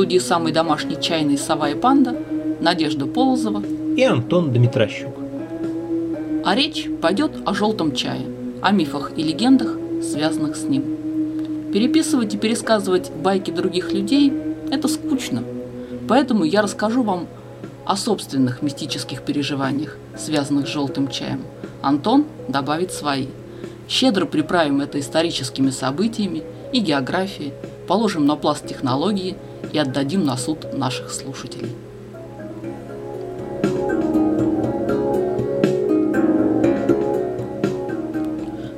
студии «Самый домашний чайный сова и панда» Надежда Полозова и Антон Дмитрощук. А речь пойдет о желтом чае, о мифах и легендах, связанных с ним. Переписывать и пересказывать байки других людей – это скучно. Поэтому я расскажу вам о собственных мистических переживаниях, связанных с желтым чаем. Антон добавит свои. Щедро приправим это историческими событиями и географией, положим на пласт технологии и отдадим на суд наших слушателей.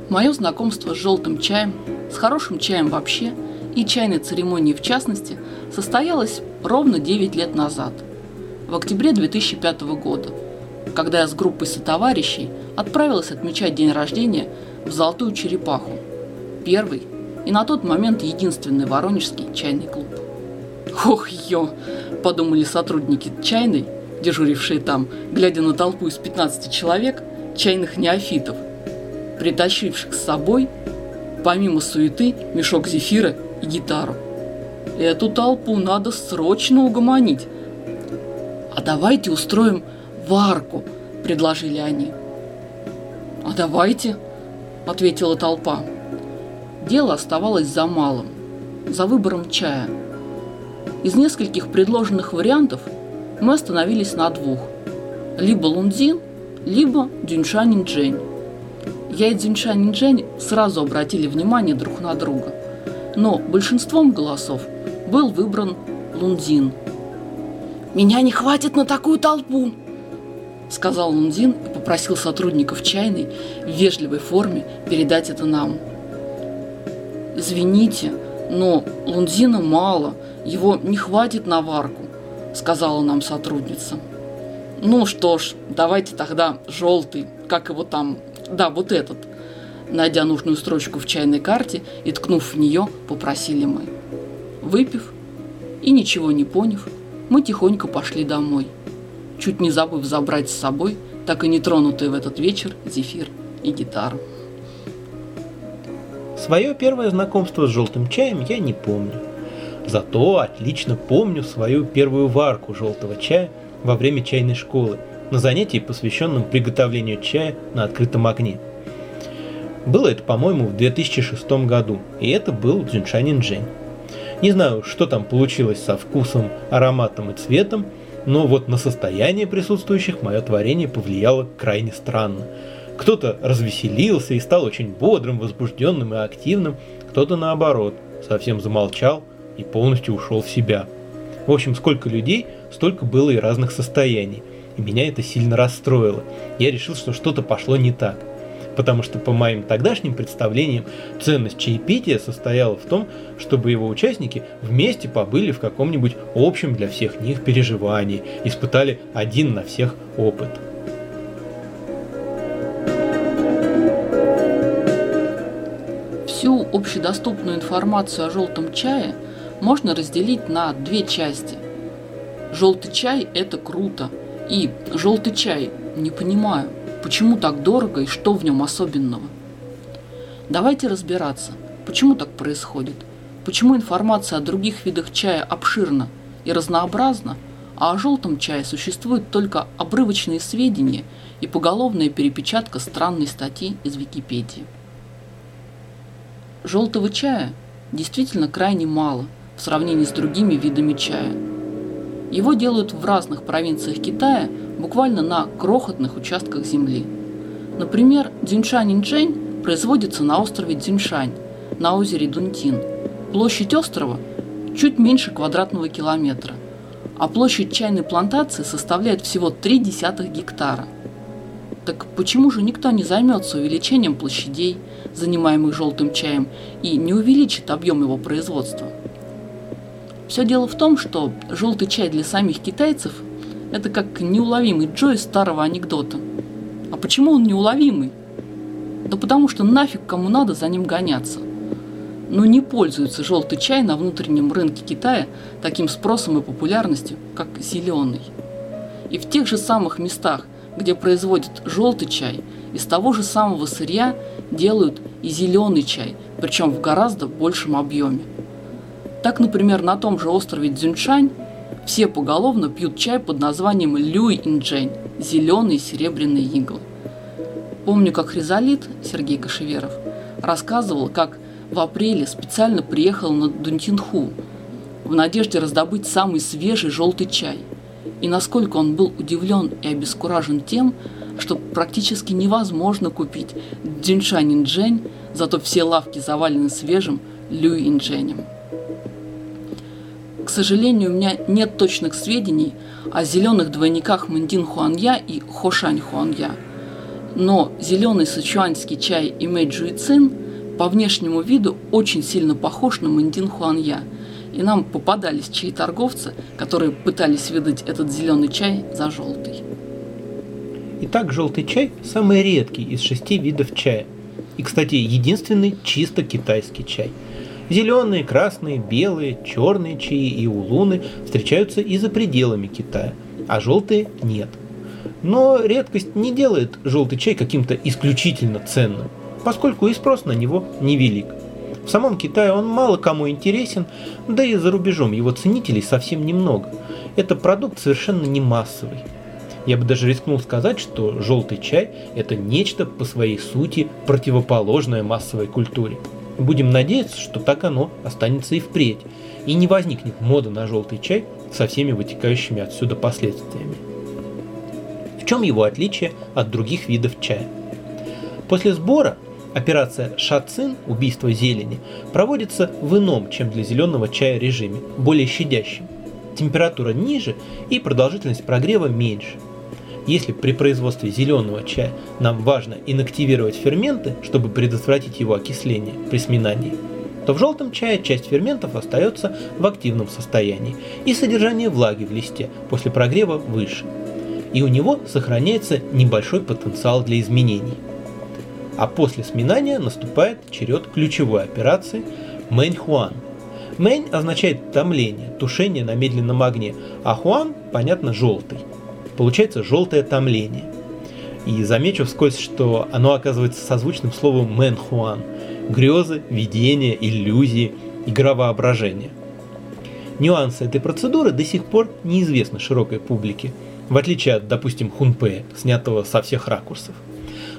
Мое знакомство с желтым чаем, с хорошим чаем вообще и чайной церемонией в частности состоялось ровно 9 лет назад, в октябре 2005 года, когда я с группой сотоварищей отправилась отмечать день рождения в Золотую Черепаху, первый и на тот момент единственный воронежский чайный клуб. «Ох, ё!» – подумали сотрудники чайной, дежурившие там, глядя на толпу из 15 человек, чайных неофитов – притащивших с собой, помимо суеты, мешок зефира и гитару. Эту толпу надо срочно угомонить. «А давайте устроим варку», – предложили они. «А давайте», – ответила толпа. Дело оставалось за малым, за выбором чая. Из нескольких предложенных вариантов мы остановились на двух. Либо лунзин, либо дюньшанин джень. Я и Дзиньшань Джень сразу обратили внимание друг на друга. Но большинством голосов был выбран Лунзин. «Меня не хватит на такую толпу!» сказал Лунзин и попросил сотрудников чайной в вежливой форме передать это нам. «Извините, но Лунзина мало, его не хватит на варку», сказала нам сотрудница. «Ну что ж, давайте тогда желтый, как его там да, вот этот. Найдя нужную строчку в чайной карте и ткнув в нее, попросили мы. Выпив и ничего не поняв, мы тихонько пошли домой, чуть не забыв забрать с собой так и не тронутые в этот вечер зефир и гитару. Свое первое знакомство с желтым чаем я не помню. Зато отлично помню свою первую варку желтого чая во время чайной школы – на занятии, посвященном приготовлению чая на открытом огне. Было это, по-моему, в 2006 году, и это был Джиншанин Джень. Не знаю, что там получилось со вкусом, ароматом и цветом, но вот на состояние присутствующих мое творение повлияло крайне странно. Кто-то развеселился и стал очень бодрым, возбужденным и активным, кто-то наоборот, совсем замолчал и полностью ушел в себя. В общем, сколько людей, столько было и разных состояний – и меня это сильно расстроило. Я решил, что что-то пошло не так. Потому что по моим тогдашним представлениям ценность чаепития состояла в том, чтобы его участники вместе побыли в каком-нибудь общем для всех них переживании, испытали один на всех опыт. Всю общедоступную информацию о желтом чае можно разделить на две части. Желтый чай – это круто – и желтый чай. Не понимаю, почему так дорого и что в нем особенного? Давайте разбираться, почему так происходит. Почему информация о других видах чая обширна и разнообразна, а о желтом чае существуют только обрывочные сведения и поголовная перепечатка странной статьи из Википедии. Желтого чая действительно крайне мало в сравнении с другими видами чая – его делают в разных провинциях Китая буквально на крохотных участках земли. Например, Дзюньшань-Инчжэнь производится на острове Дзюньшань, на озере Дунтин. Площадь острова чуть меньше квадратного километра, а площадь чайной плантации составляет всего 0,3 гектара. Так почему же никто не займется увеличением площадей, занимаемых желтым чаем, и не увеличит объем его производства? Все дело в том, что желтый чай для самих китайцев – это как неуловимый Джо из старого анекдота. А почему он неуловимый? Да потому что нафиг кому надо за ним гоняться. Но не пользуется желтый чай на внутреннем рынке Китая таким спросом и популярностью, как зеленый. И в тех же самых местах, где производят желтый чай, из того же самого сырья делают и зеленый чай, причем в гораздо большем объеме. Так, например, на том же острове Дзюньшань все поголовно пьют чай под названием Люй Инджень – зеленые серебряные иглы. Помню, как Хризалит Сергей Кашеверов рассказывал, как в апреле специально приехал на Дунтинху в надежде раздобыть самый свежий желтый чай. И насколько он был удивлен и обескуражен тем, что практически невозможно купить Дзюньшань Инджень, зато все лавки завалены свежим Люй Индженем. К сожалению, у меня нет точных сведений о зеленых двойниках Мэндин Хуанья и Хошань Хуанья. Но зеленый сычуанский чай и Мэйджуи Цин по внешнему виду очень сильно похож на Мэндин Хуанья. И нам попадались чаи-торговцы, которые пытались выдать этот зеленый чай за желтый. Итак, желтый чай – самый редкий из шести видов чая. И, кстати, единственный чисто китайский чай – Зеленые, красные, белые, черные чаи и улуны встречаются и за пределами Китая, а желтые нет. Но редкость не делает желтый чай каким-то исключительно ценным, поскольку и спрос на него невелик. В самом Китае он мало кому интересен, да и за рубежом его ценителей совсем немного. Это продукт совершенно не массовый. Я бы даже рискнул сказать, что желтый чай – это нечто по своей сути противоположное массовой культуре. Будем надеяться, что так оно останется и впредь, и не возникнет мода на желтый чай со всеми вытекающими отсюда последствиями. В чем его отличие от других видов чая? После сбора операция «Шацин» – убийство зелени – проводится в ином, чем для зеленого чая режиме, более щадящем. Температура ниже и продолжительность прогрева меньше – если при производстве зеленого чая нам важно инактивировать ферменты, чтобы предотвратить его окисление при сминании, то в желтом чае часть ферментов остается в активном состоянии, и содержание влаги в листе после прогрева выше. И у него сохраняется небольшой потенциал для изменений. А после сминания наступает черед ключевой операции Мэньхуан. Мэнь означает томление, тушение на медленном огне, а хуан, понятно, желтый – получается желтое томление. И замечу вскользь, что оно оказывается созвучным словом «мэнхуан» – грезы, видения, иллюзии, игра воображения. Нюансы этой процедуры до сих пор неизвестны широкой публике, в отличие от, допустим, хунпе, снятого со всех ракурсов.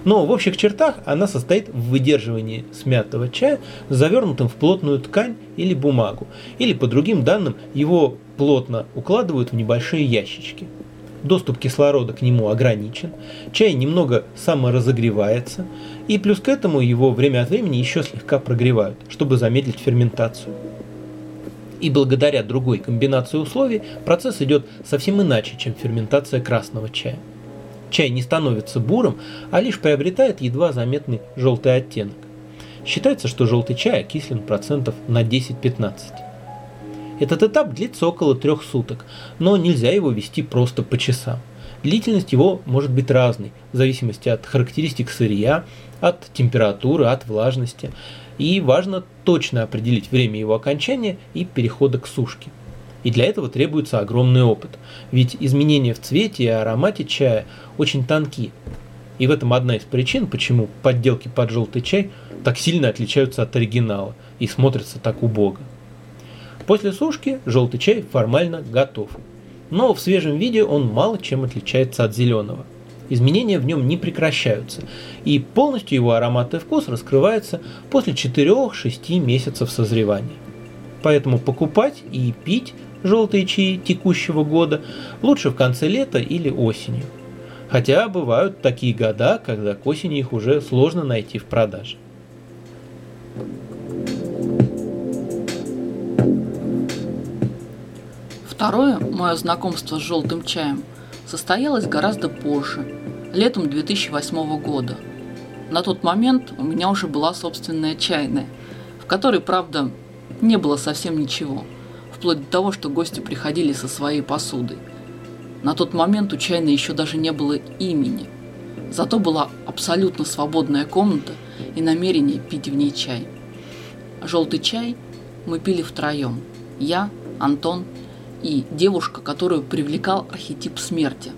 Но в общих чертах она состоит в выдерживании смятого чая, завернутым в плотную ткань или бумагу, или по другим данным его плотно укладывают в небольшие ящички – доступ кислорода к нему ограничен, чай немного саморазогревается, и плюс к этому его время от времени еще слегка прогревают, чтобы замедлить ферментацию. И благодаря другой комбинации условий процесс идет совсем иначе, чем ферментация красного чая. Чай не становится бурым, а лишь приобретает едва заметный желтый оттенок. Считается, что желтый чай окислен процентов на 10-15. Этот этап длится около трех суток, но нельзя его вести просто по часам. Длительность его может быть разной, в зависимости от характеристик сырья, от температуры, от влажности. И важно точно определить время его окончания и перехода к сушке. И для этого требуется огромный опыт, ведь изменения в цвете и аромате чая очень тонки. И в этом одна из причин, почему подделки под желтый чай так сильно отличаются от оригинала и смотрятся так убого. После сушки желтый чай формально готов. Но в свежем виде он мало чем отличается от зеленого. Изменения в нем не прекращаются, и полностью его аромат и вкус раскрывается после 4-6 месяцев созревания. Поэтому покупать и пить желтые чаи текущего года лучше в конце лета или осенью. Хотя бывают такие года, когда к осени их уже сложно найти в продаже. Второе мое знакомство с желтым чаем состоялось гораздо позже, летом 2008 года. На тот момент у меня уже была собственная чайная, в которой, правда, не было совсем ничего, вплоть до того, что гости приходили со своей посудой. На тот момент у чайной еще даже не было имени, зато была абсолютно свободная комната и намерение пить в ней чай. Желтый чай мы пили втроем. Я, Антон и девушка, которую привлекал архетип смерти,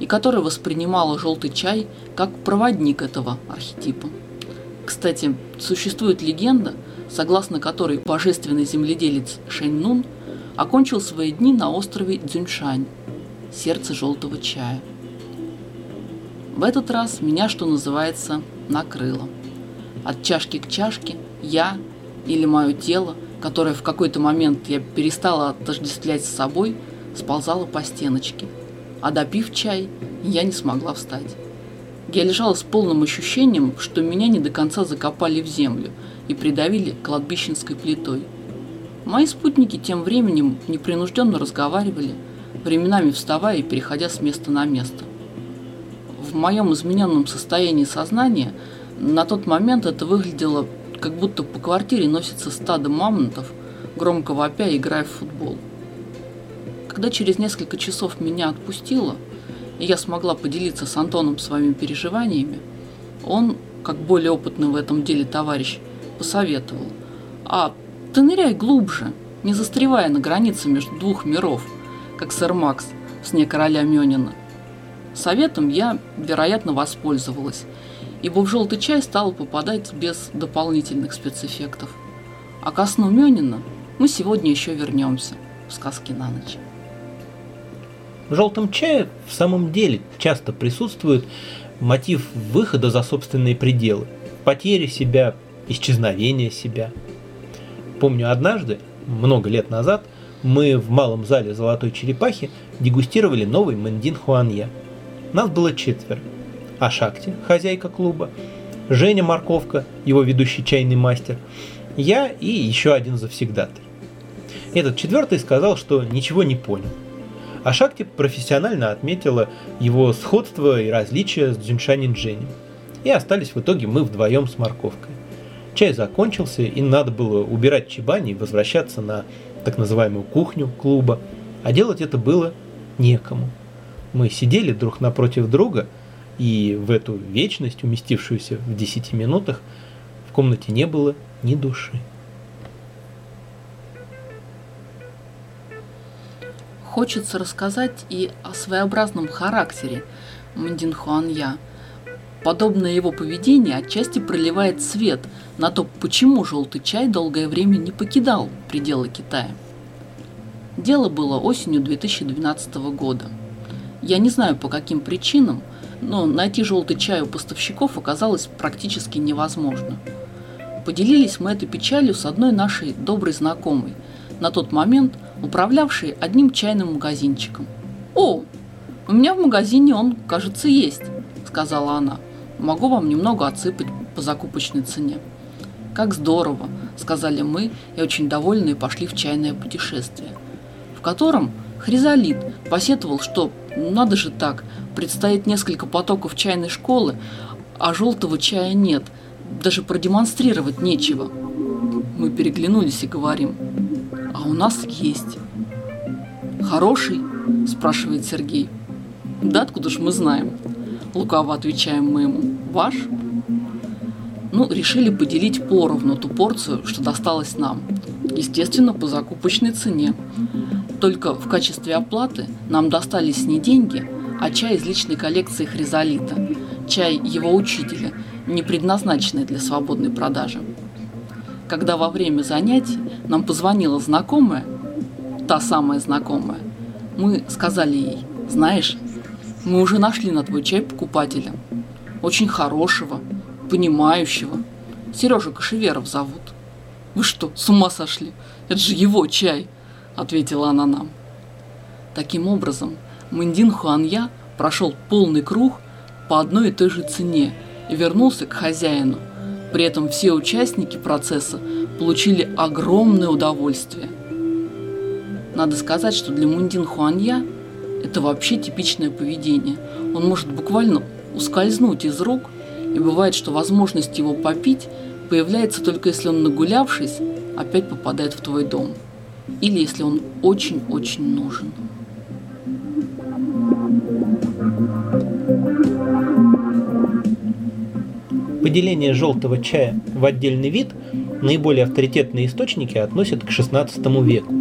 и которая воспринимала желтый чай как проводник этого архетипа. Кстати, существует легенда, согласно которой божественный земледелец Шэньнун окончил свои дни на острове Дзюньшань, сердце желтого чая. В этот раз меня, что называется, накрыло. От чашки к чашке я или мое тело, которое в какой-то момент я перестала отождествлять с собой, сползало по стеночке. А допив чай, я не смогла встать. Я лежала с полным ощущением, что меня не до конца закопали в землю и придавили кладбищенской плитой. Мои спутники тем временем непринужденно разговаривали, временами вставая и переходя с места на место. В моем измененном состоянии сознания на тот момент это выглядело, как будто по квартире носится стадо мамонтов, громко вопя и играя в футбол. Когда через несколько часов меня отпустило – и я смогла поделиться с Антоном своими переживаниями, он, как более опытный в этом деле товарищ, посоветовал. «А ты ныряй глубже, не застревая на границе между двух миров, как сэр Макс в «Сне короля Мёнина». Советом я, вероятно, воспользовалась, ибо в желтый чай стал попадать без дополнительных спецэффектов. А ко сну Мёнина мы сегодня еще вернемся в сказки на ночь. В желтом чае в самом деле часто присутствует мотив выхода за собственные пределы, потери себя, исчезновения себя. Помню однажды, много лет назад, мы в малом зале Золотой Черепахи дегустировали новый Мэндин Хуанья. Нас было четверо. А Шакти, хозяйка клуба, Женя Морковка, его ведущий чайный мастер, я и еще один завсегдатый. Этот четвертый сказал, что ничего не понял – а Шакти профессионально отметила его сходство и различия с Джиншанин Дженни. И остались в итоге мы вдвоем с морковкой. Чай закончился, и надо было убирать чебани и возвращаться на так называемую кухню клуба. А делать это было некому. Мы сидели друг напротив друга, и в эту вечность, уместившуюся в 10 минутах, в комнате не было ни души. Хочется рассказать и о своеобразном характере Мандин Хуанья. Подобное его поведение отчасти проливает свет на то, почему желтый чай долгое время не покидал пределы Китая. Дело было осенью 2012 года. Я не знаю по каким причинам, но найти желтый чай у поставщиков оказалось практически невозможно. Поделились мы этой печалью с одной нашей доброй знакомой, на тот момент – управлявший одним чайным магазинчиком. «О, у меня в магазине он, кажется, есть», – сказала она. «Могу вам немного отсыпать по закупочной цене». «Как здорово», – сказали мы и очень довольные пошли в чайное путешествие, в котором Хризалит посетовал, что надо же так, предстоит несколько потоков чайной школы, а желтого чая нет, даже продемонстрировать нечего. Мы переглянулись и говорим, а у нас есть. Хороший? Спрашивает Сергей. Да откуда ж мы знаем? Лукаво отвечаем мы ему. Ваш? Ну, решили поделить поровну ту порцию, что досталось нам. Естественно, по закупочной цене. Только в качестве оплаты нам достались не деньги, а чай из личной коллекции Хризолита. Чай его учителя, не предназначенный для свободной продажи когда во время занятий нам позвонила знакомая, та самая знакомая, мы сказали ей, знаешь, мы уже нашли на твой чай покупателя. Очень хорошего, понимающего. Сережа Кашеверов зовут. Вы что, с ума сошли? Это же его чай, ответила она нам. Таким образом, Мандин Хуанья прошел полный круг по одной и той же цене и вернулся к хозяину – при этом все участники процесса получили огромное удовольствие. Надо сказать, что для Мундин Хуанья это вообще типичное поведение. Он может буквально ускользнуть из рук, и бывает, что возможность его попить появляется только если он, нагулявшись, опять попадает в твой дом. Или если он очень-очень нужен. Выделение желтого чая в отдельный вид наиболее авторитетные источники относят к XVI веку.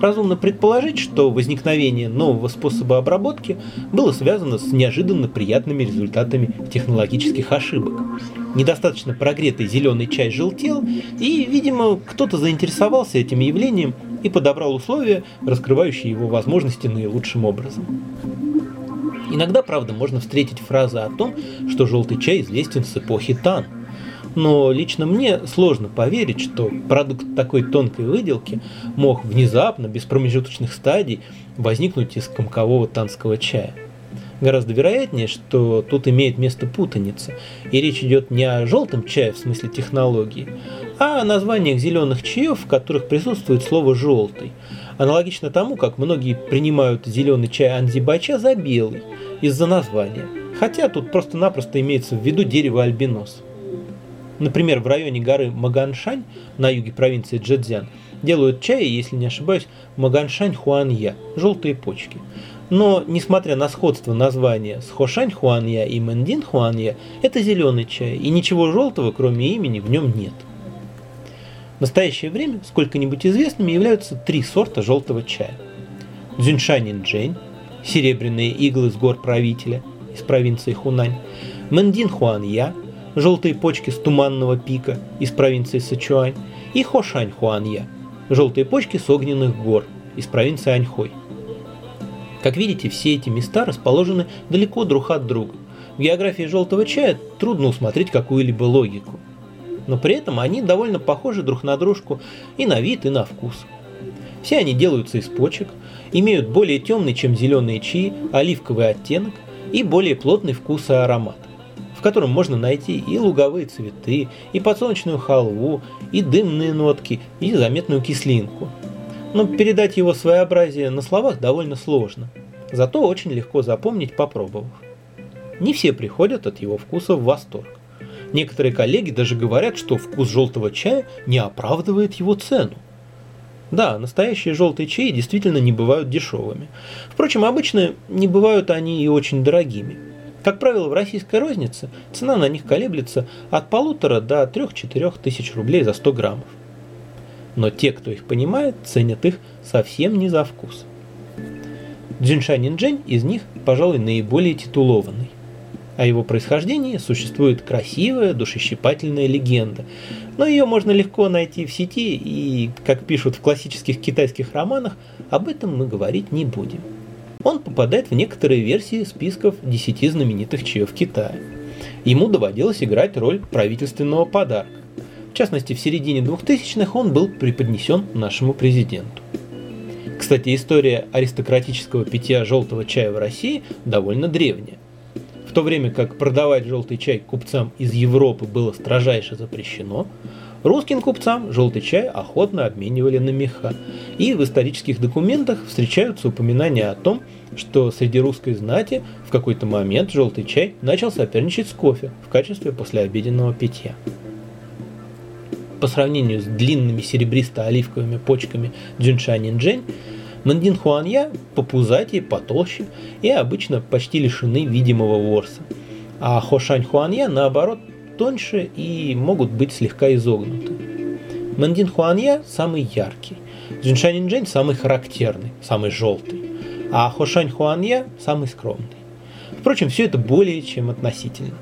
Разумно предположить, что возникновение нового способа обработки было связано с неожиданно приятными результатами технологических ошибок. Недостаточно прогретый зеленый чай желтел, и, видимо, кто-то заинтересовался этим явлением и подобрал условия, раскрывающие его возможности наилучшим образом. Иногда, правда, можно встретить фразы о том, что желтый чай известен с эпохи Тан. Но лично мне сложно поверить, что продукт такой тонкой выделки мог внезапно, без промежуточных стадий, возникнуть из комкового танского чая. Гораздо вероятнее, что тут имеет место путаница, и речь идет не о желтом чае в смысле технологии, а о названиях зеленых чаев, в которых присутствует слово «желтый», аналогично тому, как многие принимают зеленый чай анзибача за белый из-за названия, хотя тут просто-напросто имеется в виду дерево альбинос. Например, в районе горы Маганшань на юге провинции Джэцзян делают чай, если не ошибаюсь, Маганшань Хуанья, желтые почки. Но, несмотря на сходство названия с Хошань Хуанья и Мэндин Хуанья, это зеленый чай, и ничего желтого, кроме имени, в нем нет. В настоящее время сколько-нибудь известными являются три сорта желтого чая. Дзюньшанин Джень, серебряные иглы с гор правителя из провинции Хунань, Мэндин Хуанья, желтые почки с туманного пика из провинции Сычуань, и Хошань Хуанья, желтые почки с огненных гор из провинции Аньхой. Как видите, все эти места расположены далеко друг от друга. В географии желтого чая трудно усмотреть какую-либо логику. Но при этом они довольно похожи друг на дружку и на вид, и на вкус. Все они делаются из почек, имеют более темный, чем зеленые чаи, оливковый оттенок и более плотный вкус и аромат в котором можно найти и луговые цветы, и подсолнечную халву, и дымные нотки, и заметную кислинку. Но передать его своеобразие на словах довольно сложно, зато очень легко запомнить, попробовав. Не все приходят от его вкуса в восторг. Некоторые коллеги даже говорят, что вкус желтого чая не оправдывает его цену. Да, настоящие желтые чаи действительно не бывают дешевыми. Впрочем, обычно не бывают они и очень дорогими – как правило, в российской рознице цена на них колеблется от полутора до трех-четырех тысяч рублей за 100 граммов. Но те, кто их понимает, ценят их совсем не за вкус. Джиншанин Джень из них, пожалуй, наиболее титулованный. О его происхождении существует красивая, душещипательная легенда, но ее можно легко найти в сети и, как пишут в классических китайских романах, об этом мы говорить не будем он попадает в некоторые версии списков 10 знаменитых чаев Китая. Ему доводилось играть роль правительственного подарка. В частности, в середине 2000-х он был преподнесен нашему президенту. Кстати, история аристократического питья желтого чая в России довольно древняя. В то время как продавать желтый чай купцам из Европы было строжайше запрещено, Русским купцам желтый чай охотно обменивали на меха, и в исторических документах встречаются упоминания о том, что среди русской знати в какой-то момент желтый чай начал соперничать с кофе в качестве послеобеденного питья. По сравнению с длинными серебристо-оливковыми почками джиншанин-джень, Нандин Хуанья попузатее, потолще и обычно почти лишены видимого ворса. А Хошань Хуанья, наоборот, тоньше и могут быть слегка изогнуты. Мандин Хуанья самый яркий, Джиншанин Джень самый характерный, самый желтый, а Хошань Хуанья самый скромный. Впрочем, все это более чем относительно.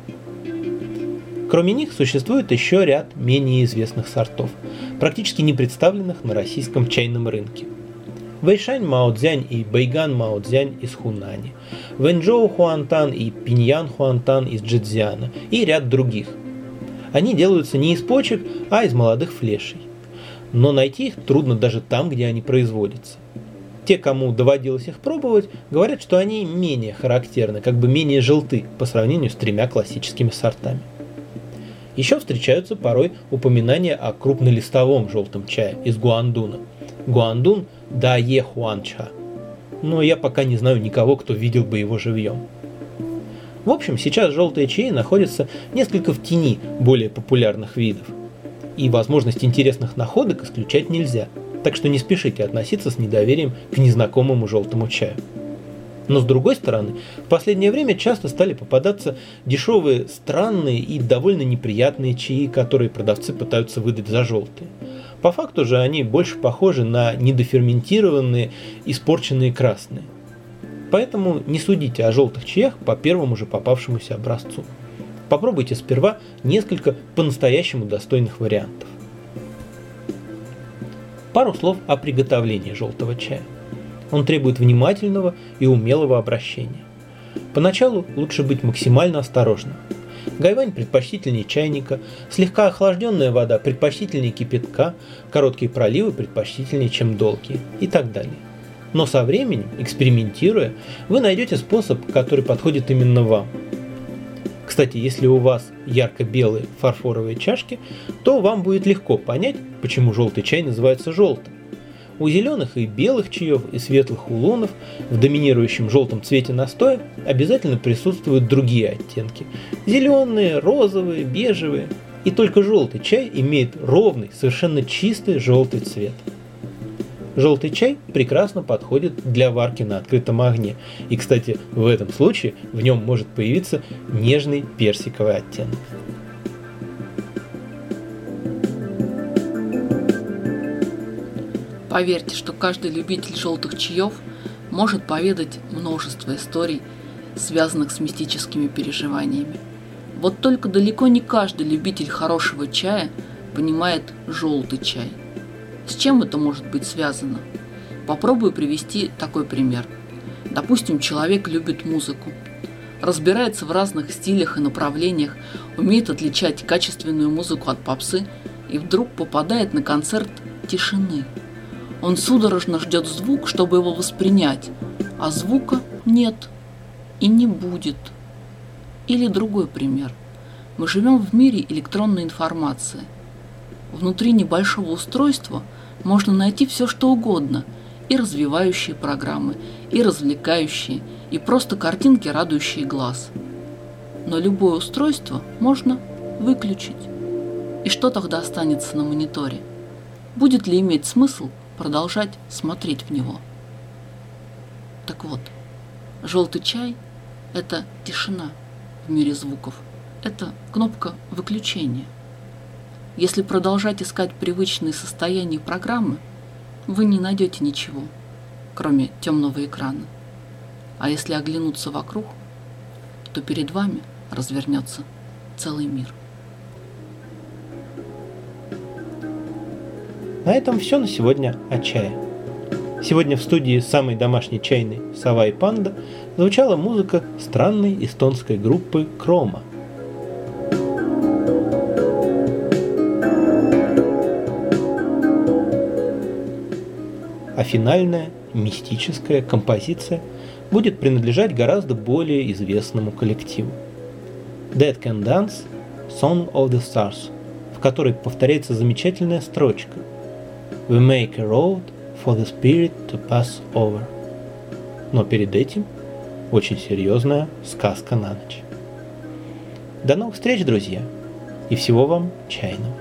Кроме них существует еще ряд менее известных сортов, практически не представленных на российском чайном рынке. Вэйшань Маоцзянь и Бэйган Маоцзянь из Хунани, Вэнчжоу Хуантан и Пиньян Хуантан из Джэцзяна и ряд других – они делаются не из почек, а из молодых флешей. Но найти их трудно даже там, где они производятся. Те, кому доводилось их пробовать, говорят, что они менее характерны, как бы менее желты по сравнению с тремя классическими сортами. Еще встречаются порой упоминания о крупнолистовом желтом чае из Гуандуна. Гуандун да е хуанча. Но я пока не знаю никого, кто видел бы его живьем. В общем, сейчас желтые чаи находятся несколько в тени более популярных видов. И возможность интересных находок исключать нельзя, так что не спешите относиться с недоверием к незнакомому желтому чаю. Но с другой стороны, в последнее время часто стали попадаться дешевые, странные и довольно неприятные чаи, которые продавцы пытаются выдать за желтые. По факту же они больше похожи на недоферментированные, испорченные красные – Поэтому не судите о желтых чаях по первому же попавшемуся образцу. Попробуйте сперва несколько по-настоящему достойных вариантов. Пару слов о приготовлении желтого чая. Он требует внимательного и умелого обращения. Поначалу лучше быть максимально осторожным. Гайвань предпочтительнее чайника, слегка охлажденная вода предпочтительнее кипятка, короткие проливы предпочтительнее, чем долгие и так далее. Но со временем, экспериментируя, вы найдете способ, который подходит именно вам. Кстати, если у вас ярко-белые фарфоровые чашки, то вам будет легко понять, почему желтый чай называется желтым. У зеленых и белых чаев и светлых улунов в доминирующем желтом цвете настоя обязательно присутствуют другие оттенки. Зеленые, розовые, бежевые. И только желтый чай имеет ровный, совершенно чистый желтый цвет. Желтый чай прекрасно подходит для варки на открытом огне. И, кстати, в этом случае в нем может появиться нежный персиковый оттенок. Поверьте, что каждый любитель желтых чаев может поведать множество историй, связанных с мистическими переживаниями. Вот только далеко не каждый любитель хорошего чая понимает желтый чай. С чем это может быть связано? Попробую привести такой пример. Допустим, человек любит музыку, разбирается в разных стилях и направлениях, умеет отличать качественную музыку от попсы и вдруг попадает на концерт тишины – он судорожно ждет звук, чтобы его воспринять, а звука нет и не будет. Или другой пример. Мы живем в мире электронной информации. Внутри небольшого устройства можно найти все, что угодно, и развивающие программы, и развлекающие, и просто картинки, радующие глаз. Но любое устройство можно выключить. И что тогда останется на мониторе? Будет ли иметь смысл продолжать смотреть в него. Так вот, желтый чай – это тишина в мире звуков. Это кнопка выключения. Если продолжать искать привычные состояния программы, вы не найдете ничего, кроме темного экрана. А если оглянуться вокруг, то перед вами развернется целый мир. На этом все на сегодня о чае. Сегодня в студии самой домашней чайной «Сова и панда» звучала музыка странной эстонской группы «Крома». А финальная мистическая композиция будет принадлежать гораздо более известному коллективу. Dead Can Dance – Song of the Stars, в которой повторяется замечательная строчка – We make a road for the spirit to pass over. Но перед этим очень серьезная сказка на ночь. До новых встреч, друзья, и всего вам чайного.